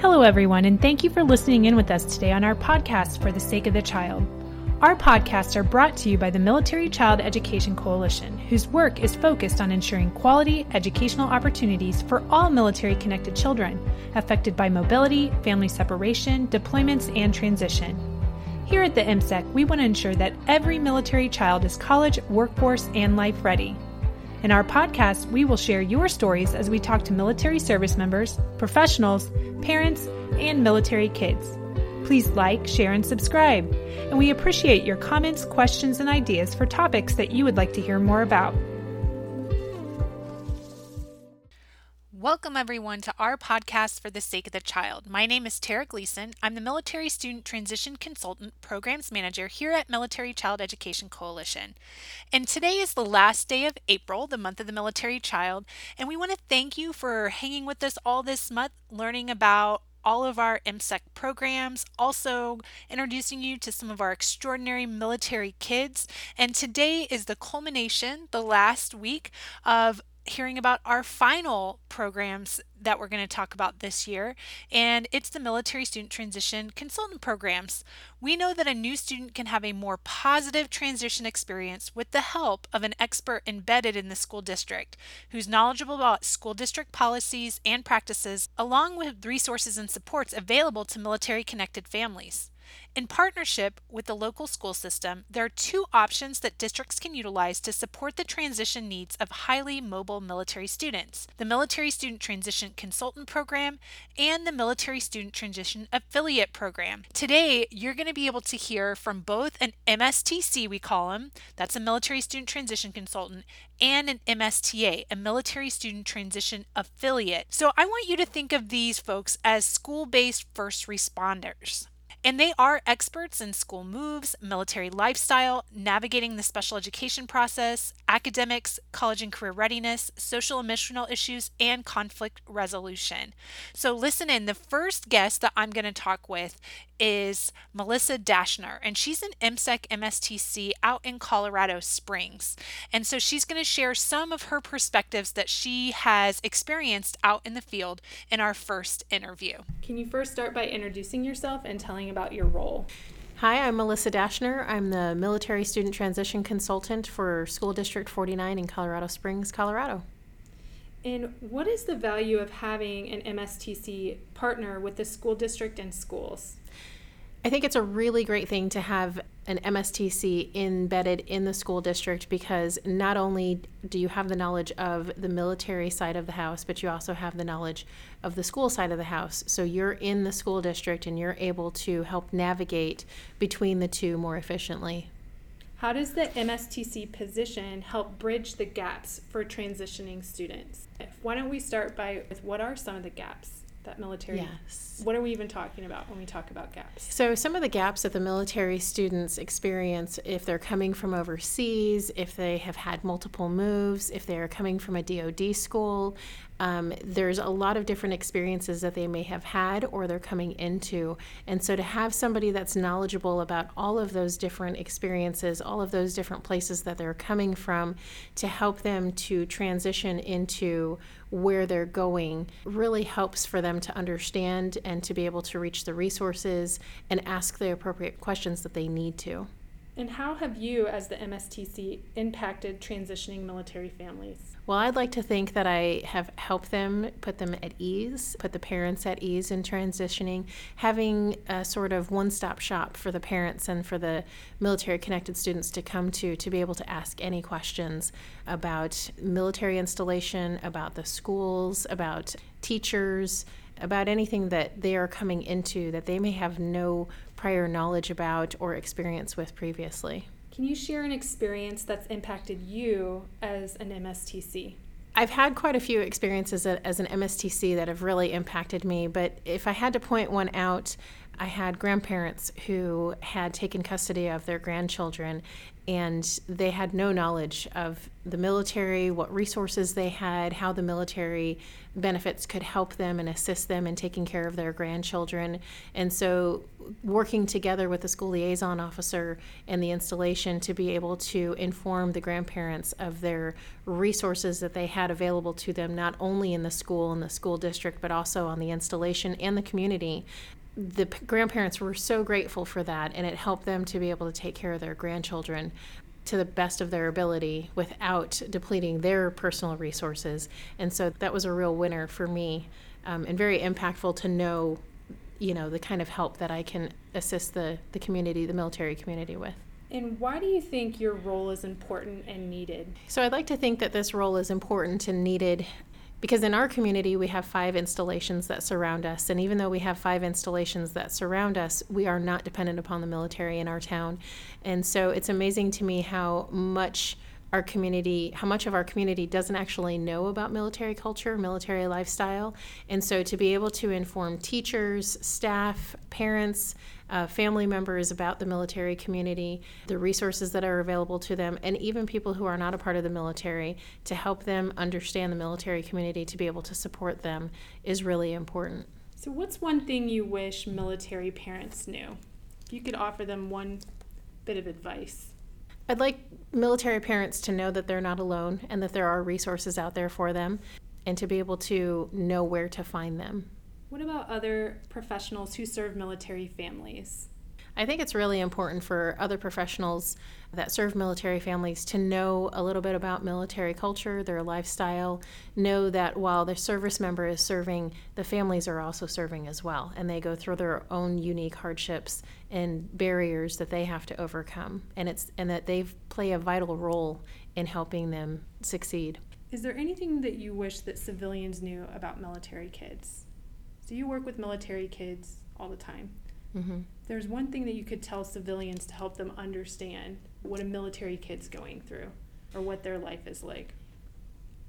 Hello, everyone, and thank you for listening in with us today on our podcast for the sake of the child. Our podcasts are brought to you by the Military Child Education Coalition, whose work is focused on ensuring quality educational opportunities for all military connected children affected by mobility, family separation, deployments, and transition. Here at the MCEC, we want to ensure that every military child is college, workforce, and life ready. In our podcast, we will share your stories as we talk to military service members, professionals, parents, and military kids. Please like, share, and subscribe. And we appreciate your comments, questions, and ideas for topics that you would like to hear more about. Welcome, everyone, to our podcast for the sake of the child. My name is Tara Gleason. I'm the Military Student Transition Consultant Programs Manager here at Military Child Education Coalition. And today is the last day of April, the month of the military child. And we want to thank you for hanging with us all this month, learning about all of our MCEC programs, also introducing you to some of our extraordinary military kids. And today is the culmination, the last week of hearing about our final programs that we're going to talk about this year, and it's the Military Student Transition Consultant Programs. We know that a new student can have a more positive transition experience with the help of an expert embedded in the school district who's knowledgeable about school district policies and practices, along with resources and supports available to military connected families. In partnership with the local school system, there are two options that districts can utilize to support the transition needs of highly mobile military students the Military Student Transition Consultant Program and the Military Student Transition Affiliate Program. Today, you're going to be able to hear from both an MSTC, we call them, that's a Military Student Transition Consultant, and an MSTA, a Military Student Transition Affiliate. So I want you to think of these folks as school based first responders. And they are experts in school moves, military lifestyle, navigating the special education process, academics, college and career readiness, social emotional issues, and conflict resolution. So, listen in. The first guest that I'm going to talk with is Melissa Dashner, and she's an MCEC MSTC out in Colorado Springs. And so she's going to share some of her perspectives that she has experienced out in the field in our first interview. Can you first start by introducing yourself and telling about your role? Hi, I'm Melissa Dashner. I'm the Military Student Transition Consultant for School District 49 in Colorado Springs, Colorado. And what is the value of having an MSTC partner with the school district and schools? I think it's a really great thing to have an MSTC embedded in the school district because not only do you have the knowledge of the military side of the house, but you also have the knowledge of the school side of the house. So you're in the school district and you're able to help navigate between the two more efficiently. How does the MSTC position help bridge the gaps for transitioning students? Why don't we start by with what are some of the gaps? that military yes what are we even talking about when we talk about gaps so some of the gaps that the military students experience if they're coming from overseas if they have had multiple moves if they're coming from a dod school um, there's a lot of different experiences that they may have had or they're coming into. And so to have somebody that's knowledgeable about all of those different experiences, all of those different places that they're coming from, to help them to transition into where they're going really helps for them to understand and to be able to reach the resources and ask the appropriate questions that they need to. And how have you, as the MSTC, impacted transitioning military families? Well, I'd like to think that I have helped them, put them at ease, put the parents at ease in transitioning, having a sort of one stop shop for the parents and for the military connected students to come to to be able to ask any questions about military installation, about the schools, about teachers, about anything that they are coming into that they may have no prior knowledge about or experience with previously. Can you share an experience that's impacted you as an MSTC? I've had quite a few experiences as an MSTC that have really impacted me, but if I had to point one out, I had grandparents who had taken custody of their grandchildren and they had no knowledge of the military, what resources they had, how the military benefits could help them and assist them in taking care of their grandchildren. And so, working together with the school liaison officer and the installation to be able to inform the grandparents of their resources that they had available to them, not only in the school and the school district, but also on the installation and the community the p- grandparents were so grateful for that, and it helped them to be able to take care of their grandchildren to the best of their ability without depleting their personal resources. And so that was a real winner for me, um, and very impactful to know, you know, the kind of help that I can assist the the community, the military community with. And why do you think your role is important and needed? So I'd like to think that this role is important and needed because in our community we have five installations that surround us and even though we have five installations that surround us we are not dependent upon the military in our town and so it's amazing to me how much our community, how much of our community doesn't actually know about military culture, military lifestyle. And so to be able to inform teachers, staff, parents, uh, family members about the military community, the resources that are available to them, and even people who are not a part of the military to help them understand the military community to be able to support them is really important. So, what's one thing you wish military parents knew? If you could offer them one bit of advice. I'd like military parents to know that they're not alone and that there are resources out there for them and to be able to know where to find them. What about other professionals who serve military families? I think it's really important for other professionals that serve military families to know a little bit about military culture, their lifestyle, know that while the service member is serving, the families are also serving as well. And they go through their own unique hardships and barriers that they have to overcome. And it's and that they play a vital role in helping them succeed. Is there anything that you wish that civilians knew about military kids? So you work with military kids all the time. Mm-hmm. There's one thing that you could tell civilians to help them understand what a military kid's going through or what their life is like.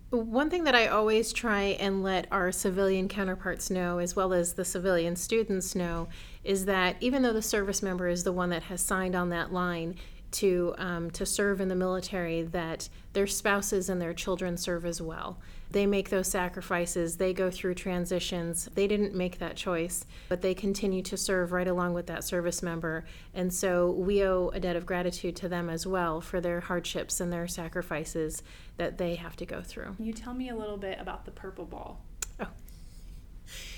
One thing that I always try and let our civilian counterparts know, as well as the civilian students know, is that even though the service member is the one that has signed on that line, to um, to serve in the military that their spouses and their children serve as well. They make those sacrifices. They go through transitions. They didn't make that choice, but they continue to serve right along with that service member. And so we owe a debt of gratitude to them as well for their hardships and their sacrifices that they have to go through. Can you tell me a little bit about the purple ball?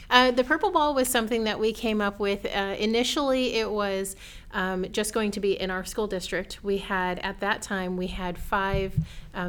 Uh, the purple ball was something that we came up with. Uh, initially, it was um, just going to be in our school district. We had, at that time, we had five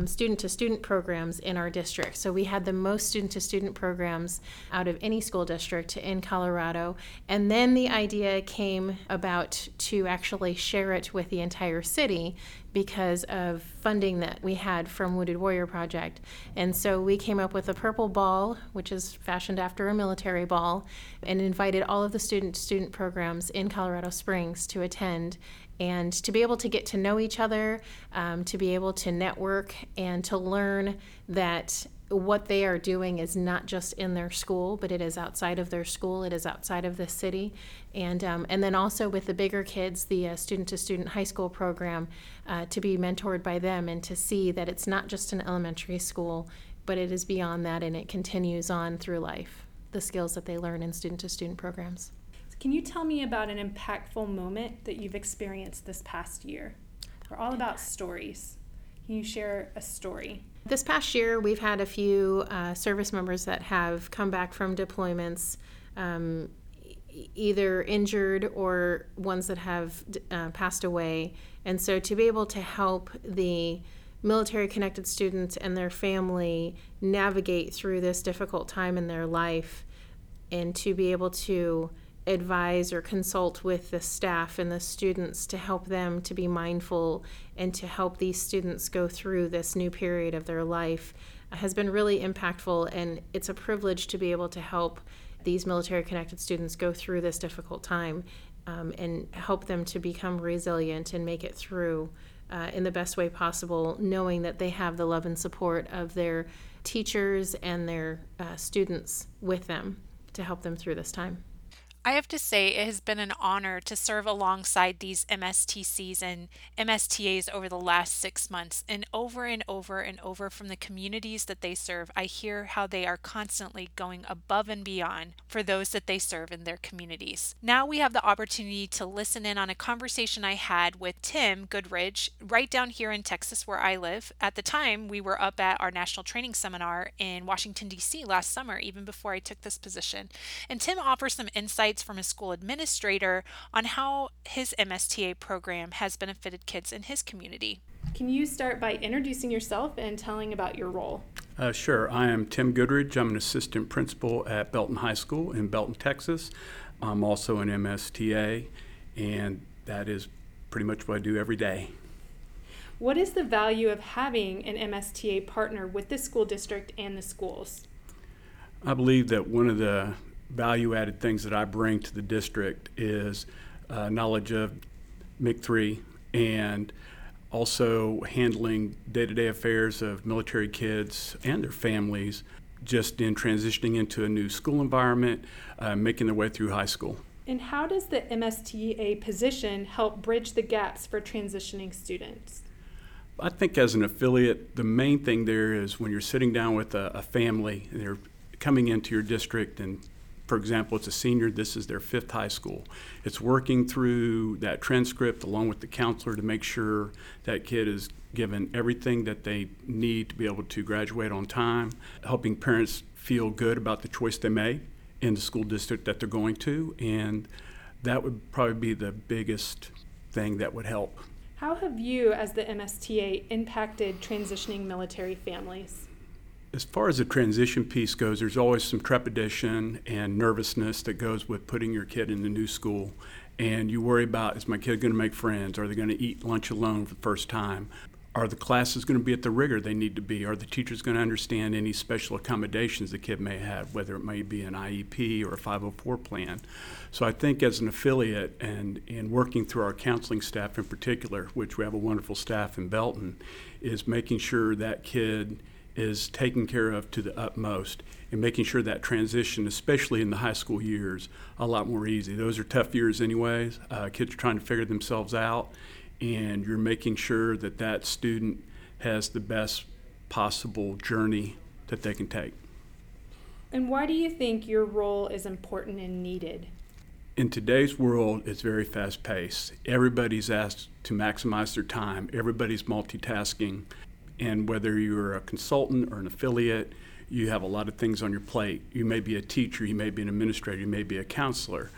student to student programs in our district. So we had the most student to student programs out of any school district in Colorado. And then the idea came about to actually share it with the entire city because of funding that we had from Wounded Warrior Project. And so we came up with a purple ball, which is fashioned after a military ball, and invited all of the student to student programs in Colorado Springs to attend and to be able to get to know each other, um, to be able to network, and to learn that what they are doing is not just in their school, but it is outside of their school. It is outside of the city, and um, and then also with the bigger kids, the student to student high school program, uh, to be mentored by them and to see that it's not just an elementary school, but it is beyond that, and it continues on through life. The skills that they learn in student to student programs. Can you tell me about an impactful moment that you've experienced this past year? We're all about stories. Can you share a story? This past year, we've had a few uh, service members that have come back from deployments, um, either injured or ones that have uh, passed away. And so to be able to help the military connected students and their family navigate through this difficult time in their life and to be able to advise or consult with the staff and the students to help them to be mindful and to help these students go through this new period of their life has been really impactful and it's a privilege to be able to help these military connected students go through this difficult time um, and help them to become resilient and make it through uh, in the best way possible knowing that they have the love and support of their teachers and their uh, students with them to help them through this time I have to say, it has been an honor to serve alongside these MSTCs and MSTAs over the last six months. And over and over and over from the communities that they serve, I hear how they are constantly going above and beyond for those that they serve in their communities. Now we have the opportunity to listen in on a conversation I had with Tim Goodridge, right down here in Texas where I live. At the time, we were up at our national training seminar in Washington, D.C. last summer, even before I took this position. And Tim offers some insights insights from a school administrator on how his MSTA program has benefited kids in his community. Can you start by introducing yourself and telling about your role? Uh, sure. I am Tim Goodridge. I'm an assistant principal at Belton High School in Belton, Texas. I'm also an MSTA, and that is pretty much what I do every day. What is the value of having an MSTA partner with the school district and the schools? I believe that one of the value added things that I bring to the district is uh, knowledge of MIC 3 and also handling day to day affairs of military kids and their families just in transitioning into a new school environment, uh, making their way through high school. And how does the MSTA position help bridge the gaps for transitioning students? I think as an affiliate, the main thing there is when you're sitting down with a, a family, they're coming into your district and for example, it's a senior, this is their fifth high school. It's working through that transcript along with the counselor to make sure that kid is given everything that they need to be able to graduate on time, helping parents feel good about the choice they made in the school district that they're going to, and that would probably be the biggest thing that would help. How have you, as the MSTA, impacted transitioning military families? As far as the transition piece goes, there's always some trepidation and nervousness that goes with putting your kid in the new school. And you worry about is my kid going to make friends? Are they going to eat lunch alone for the first time? Are the classes going to be at the rigor they need to be? Are the teachers going to understand any special accommodations the kid may have, whether it may be an IEP or a 504 plan? So I think as an affiliate and in working through our counseling staff in particular, which we have a wonderful staff in Belton, is making sure that kid is taken care of to the utmost and making sure that transition, especially in the high school years, a lot more easy. Those are tough years, anyways. Uh, kids are trying to figure themselves out, and you're making sure that that student has the best possible journey that they can take. And why do you think your role is important and needed? In today's world, it's very fast paced. Everybody's asked to maximize their time, everybody's multitasking. And whether you're a consultant or an affiliate, you have a lot of things on your plate. You may be a teacher, you may be an administrator, you may be a counselor.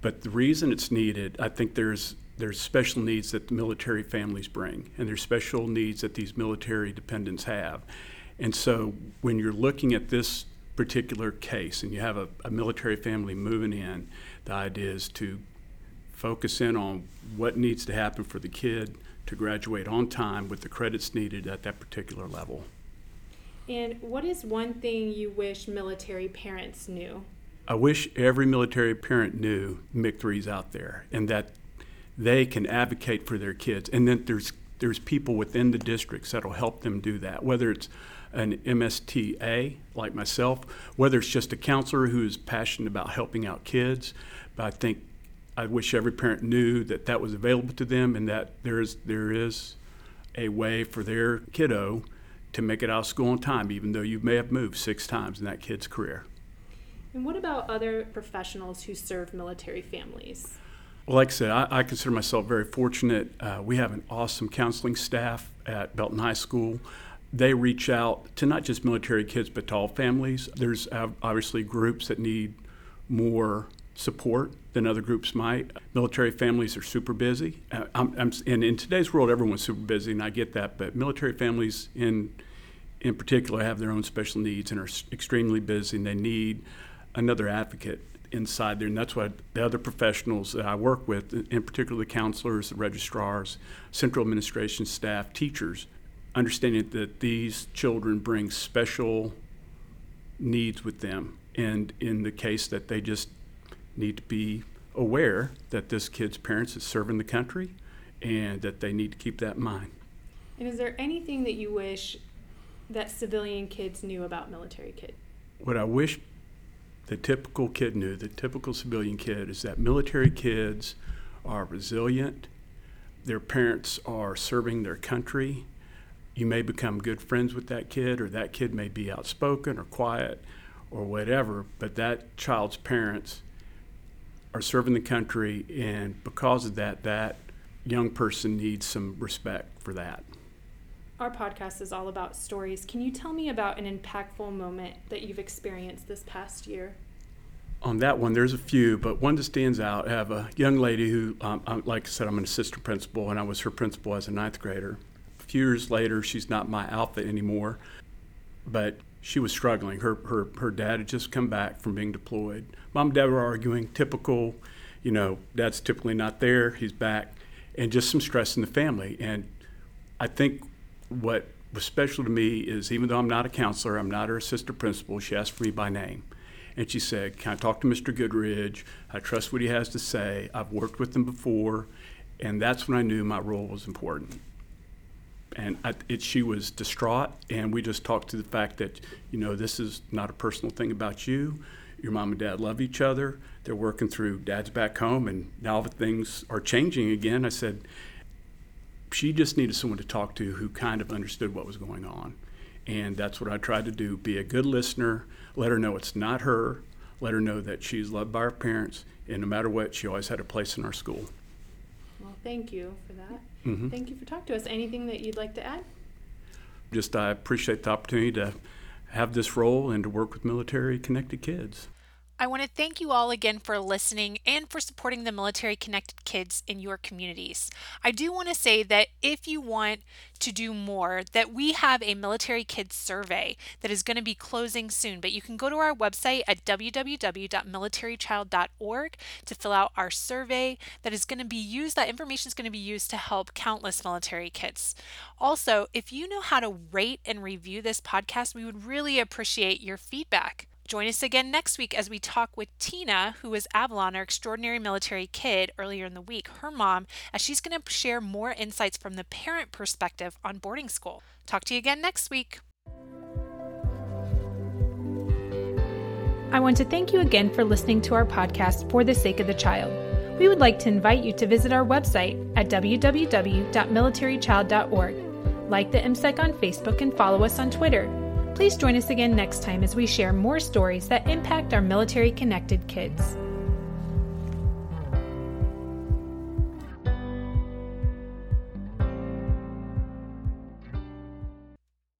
But the reason it's needed, I think there's there's special needs that the military families bring, and there's special needs that these military dependents have. And so when you're looking at this particular case and you have a, a military family moving in, the idea is to focus in on what needs to happen for the kid to graduate on time with the credits needed at that particular level. And what is one thing you wish military parents knew? I wish every military parent knew MIC 3's out there and that they can advocate for their kids and that there's there's people within the districts that'll help them do that, whether it's an MSTA like myself, whether it's just a counselor who is passionate about helping out kids. But I think I wish every parent knew that that was available to them and that there is there is a way for their kiddo to make it out of school on time, even though you may have moved six times in that kid's career. And what about other professionals who serve military families? Well, like I said, I, I consider myself very fortunate. Uh, we have an awesome counseling staff at Belton High School. They reach out to not just military kids, but to all families. There's obviously groups that need more support than other groups might. Military families are super busy. Uh, I'm, I'm, and in today's world, everyone's super busy, and I get that. But military families, in in particular, have their own special needs and are extremely busy, and they need another advocate inside there. And that's why the other professionals that I work with, in particular the counselors, the registrars, central administration staff, teachers, understanding that these children bring special needs with them. And in the case that they just need to be aware that this kid's parents is serving the country and that they need to keep that in mind. And is there anything that you wish that civilian kids knew about military kids? What I wish the typical kid knew, the typical civilian kid, is that military kids are resilient. Their parents are serving their country. You may become good friends with that kid, or that kid may be outspoken or quiet or whatever, but that child's parents are serving the country, and because of that, that young person needs some respect for that. Our podcast is all about stories. Can you tell me about an impactful moment that you've experienced this past year? On that one, there's a few, but one that stands out. I have a young lady who, um, like I said, I'm an assistant principal, and I was her principal as a ninth grader. A few years later, she's not my alpha anymore, but she was struggling. Her, her, her dad had just come back from being deployed. Mom and dad were arguing, typical, you know, dad's typically not there, he's back, and just some stress in the family. And I think what was special to me is even though I'm not a counselor, I'm not her assistant principal, she asked for me by name. And she said, Can I talk to Mr. Goodridge? I trust what he has to say. I've worked with him before. And that's when I knew my role was important and I, it, she was distraught. And we just talked to the fact that you know this is not a personal thing about you. Your mom and dad love each other. They're working through. Dad's back home, and now that things are changing again. I said she just needed someone to talk to who kind of understood what was going on, and that's what I tried to do: be a good listener, let her know it's not her, let her know that she's loved by her parents, and no matter what, she always had a place in our school. Thank you for that. Mm-hmm. Thank you for talking to us. Anything that you'd like to add? Just I appreciate the opportunity to have this role and to work with military connected kids. I want to thank you all again for listening and for supporting the military connected kids in your communities. I do want to say that if you want to do more, that we have a military kids survey that is going to be closing soon, but you can go to our website at www.militarychild.org to fill out our survey that is going to be used that information is going to be used to help countless military kids. Also, if you know how to rate and review this podcast, we would really appreciate your feedback. Join us again next week as we talk with Tina, who is Avalon, our extraordinary military kid, earlier in the week, her mom, as she's going to share more insights from the parent perspective on boarding school. Talk to you again next week. I want to thank you again for listening to our podcast for the sake of the child. We would like to invite you to visit our website at www.militarychild.org. Like the MCEC on Facebook and follow us on Twitter. Please join us again next time as we share more stories that impact our military connected kids.